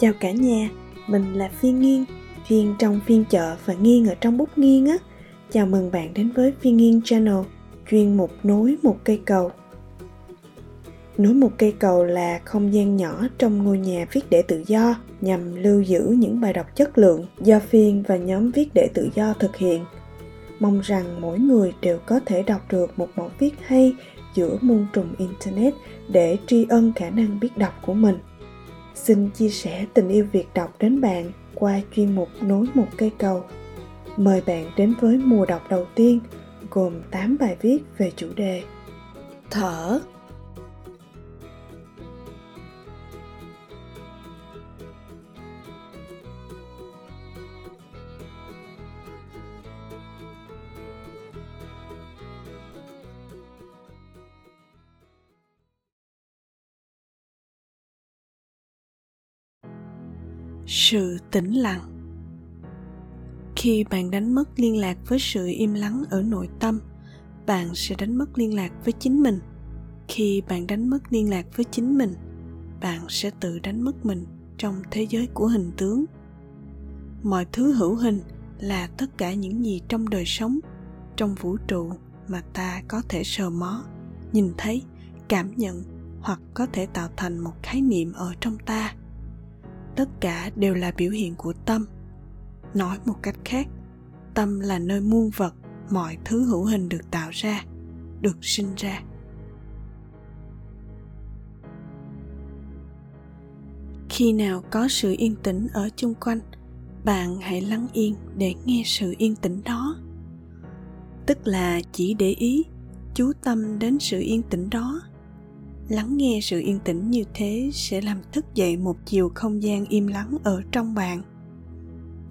Chào cả nhà, mình là Phiên Nghiên, Phiên trong phiên chợ và Nghiên ở trong bút nghiên á. Chào mừng bạn đến với Phiên Nghiên Channel, chuyên mục nối một cây cầu. Nối một cây cầu là không gian nhỏ trong ngôi nhà viết để tự do nhằm lưu giữ những bài đọc chất lượng do Phiên và nhóm viết để tự do thực hiện. Mong rằng mỗi người đều có thể đọc được một mẫu viết hay giữa muôn trùng Internet để tri ân khả năng biết đọc của mình. Xin chia sẻ tình yêu việc đọc đến bạn qua chuyên mục Nối một cây cầu. Mời bạn đến với mùa đọc đầu tiên, gồm 8 bài viết về chủ đề Thở sự tĩnh lặng. Khi bạn đánh mất liên lạc với sự im lắng ở nội tâm, bạn sẽ đánh mất liên lạc với chính mình. Khi bạn đánh mất liên lạc với chính mình, bạn sẽ tự đánh mất mình trong thế giới của hình tướng. Mọi thứ hữu hình là tất cả những gì trong đời sống, trong vũ trụ mà ta có thể sờ mó, nhìn thấy, cảm nhận hoặc có thể tạo thành một khái niệm ở trong ta tất cả đều là biểu hiện của tâm. Nói một cách khác, tâm là nơi muôn vật, mọi thứ hữu hình được tạo ra, được sinh ra. Khi nào có sự yên tĩnh ở chung quanh, bạn hãy lắng yên để nghe sự yên tĩnh đó. Tức là chỉ để ý, chú tâm đến sự yên tĩnh đó lắng nghe sự yên tĩnh như thế sẽ làm thức dậy một chiều không gian im lắng ở trong bạn.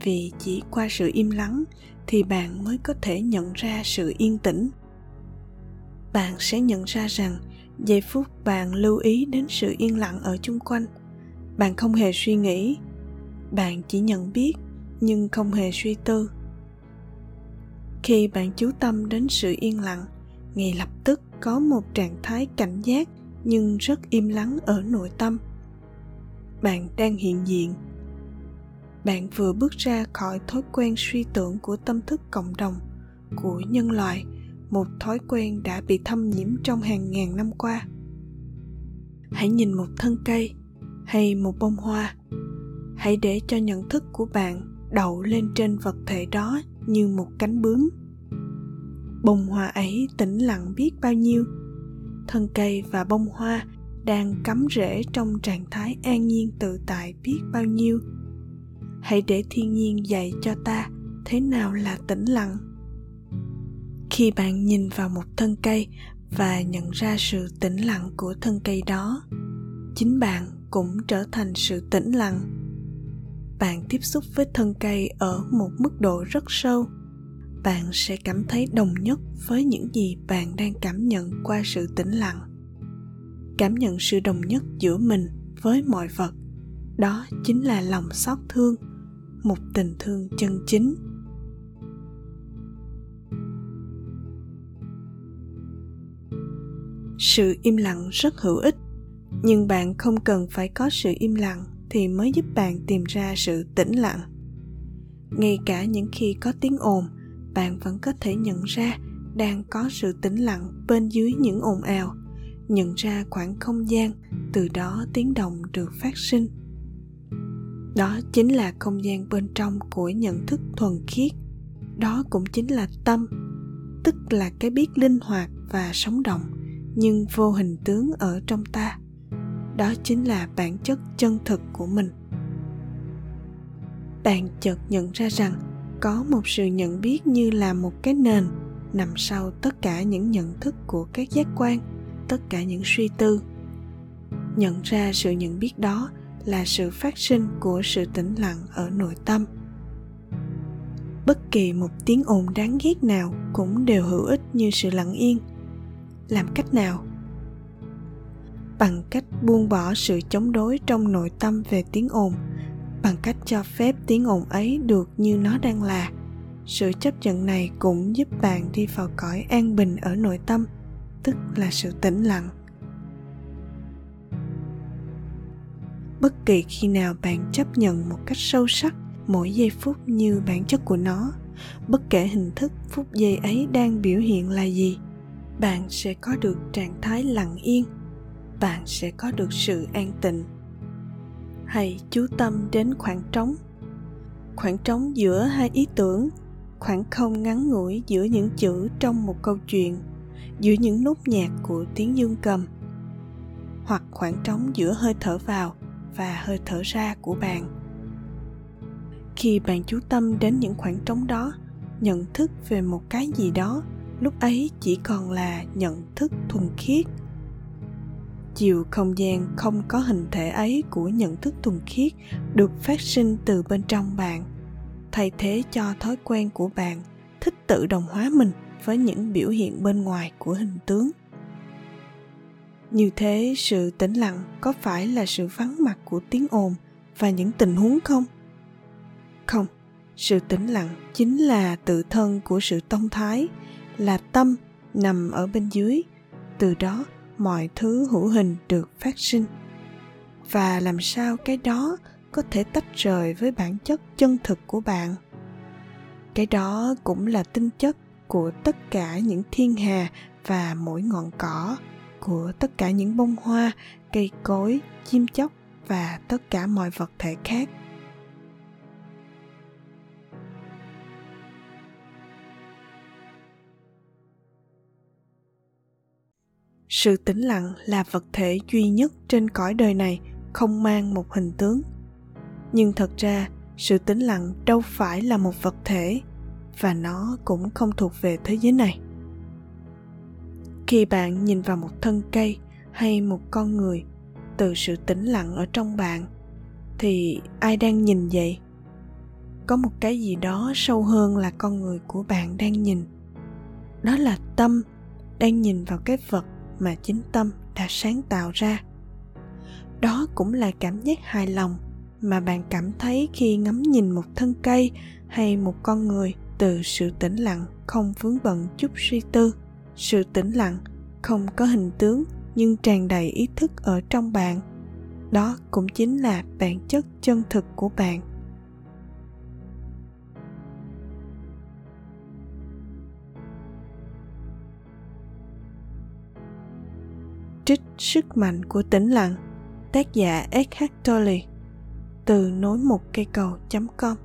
Vì chỉ qua sự im lắng thì bạn mới có thể nhận ra sự yên tĩnh. Bạn sẽ nhận ra rằng giây phút bạn lưu ý đến sự yên lặng ở chung quanh. Bạn không hề suy nghĩ. Bạn chỉ nhận biết, nhưng không hề suy tư. Khi bạn chú tâm đến sự yên lặng, ngay lập tức có một trạng thái cảnh giác nhưng rất im lắng ở nội tâm. Bạn đang hiện diện. Bạn vừa bước ra khỏi thói quen suy tưởng của tâm thức cộng đồng, của nhân loại, một thói quen đã bị thâm nhiễm trong hàng ngàn năm qua. Hãy nhìn một thân cây hay một bông hoa. Hãy để cho nhận thức của bạn đậu lên trên vật thể đó như một cánh bướm. Bông hoa ấy tĩnh lặng biết bao nhiêu thân cây và bông hoa đang cắm rễ trong trạng thái an nhiên tự tại biết bao nhiêu. Hãy để thiên nhiên dạy cho ta thế nào là tĩnh lặng. Khi bạn nhìn vào một thân cây và nhận ra sự tĩnh lặng của thân cây đó, chính bạn cũng trở thành sự tĩnh lặng. Bạn tiếp xúc với thân cây ở một mức độ rất sâu bạn sẽ cảm thấy đồng nhất với những gì bạn đang cảm nhận qua sự tĩnh lặng. Cảm nhận sự đồng nhất giữa mình với mọi vật, đó chính là lòng xót thương, một tình thương chân chính. Sự im lặng rất hữu ích, nhưng bạn không cần phải có sự im lặng thì mới giúp bạn tìm ra sự tĩnh lặng. Ngay cả những khi có tiếng ồn bạn vẫn có thể nhận ra đang có sự tĩnh lặng bên dưới những ồn ào, nhận ra khoảng không gian từ đó tiếng động được phát sinh. Đó chính là không gian bên trong của nhận thức thuần khiết. Đó cũng chính là tâm, tức là cái biết linh hoạt và sống động, nhưng vô hình tướng ở trong ta. Đó chính là bản chất chân thực của mình. Bạn chợt nhận ra rằng có một sự nhận biết như là một cái nền nằm sau tất cả những nhận thức của các giác quan, tất cả những suy tư. Nhận ra sự nhận biết đó là sự phát sinh của sự tĩnh lặng ở nội tâm. Bất kỳ một tiếng ồn đáng ghét nào cũng đều hữu ích như sự lặng yên. Làm cách nào? Bằng cách buông bỏ sự chống đối trong nội tâm về tiếng ồn bằng cách cho phép tiếng ồn ấy được như nó đang là. Sự chấp nhận này cũng giúp bạn đi vào cõi an bình ở nội tâm, tức là sự tĩnh lặng. Bất kỳ khi nào bạn chấp nhận một cách sâu sắc mỗi giây phút như bản chất của nó, bất kể hình thức, phút giây ấy đang biểu hiện là gì, bạn sẽ có được trạng thái lặng yên, bạn sẽ có được sự an tịnh hãy chú tâm đến khoảng trống. Khoảng trống giữa hai ý tưởng, khoảng không ngắn ngủi giữa những chữ trong một câu chuyện, giữa những nốt nhạc của tiếng dương cầm, hoặc khoảng trống giữa hơi thở vào và hơi thở ra của bạn. Khi bạn chú tâm đến những khoảng trống đó, nhận thức về một cái gì đó, lúc ấy chỉ còn là nhận thức thuần khiết chiều không gian không có hình thể ấy của nhận thức thuần khiết được phát sinh từ bên trong bạn. Thay thế cho thói quen của bạn, thích tự đồng hóa mình với những biểu hiện bên ngoài của hình tướng. Như thế, sự tĩnh lặng có phải là sự vắng mặt của tiếng ồn và những tình huống không? Không, sự tĩnh lặng chính là tự thân của sự tông thái, là tâm nằm ở bên dưới. Từ đó mọi thứ hữu hình được phát sinh. Và làm sao cái đó có thể tách rời với bản chất chân thực của bạn? Cái đó cũng là tinh chất của tất cả những thiên hà và mỗi ngọn cỏ, của tất cả những bông hoa, cây cối, chim chóc và tất cả mọi vật thể khác. Sự tĩnh lặng là vật thể duy nhất trên cõi đời này, không mang một hình tướng. Nhưng thật ra, sự tĩnh lặng đâu phải là một vật thể, và nó cũng không thuộc về thế giới này. Khi bạn nhìn vào một thân cây hay một con người, từ sự tĩnh lặng ở trong bạn, thì ai đang nhìn vậy? Có một cái gì đó sâu hơn là con người của bạn đang nhìn. Đó là tâm đang nhìn vào cái vật mà chính tâm đã sáng tạo ra. Đó cũng là cảm giác hài lòng mà bạn cảm thấy khi ngắm nhìn một thân cây hay một con người từ sự tĩnh lặng không vướng bận chút suy tư. Sự tĩnh lặng không có hình tướng nhưng tràn đầy ý thức ở trong bạn. Đó cũng chính là bản chất chân thực của bạn. Trích sức mạnh của tĩnh lặng. Tác giả Eckhart Tolle, từ nối một cây cầu.com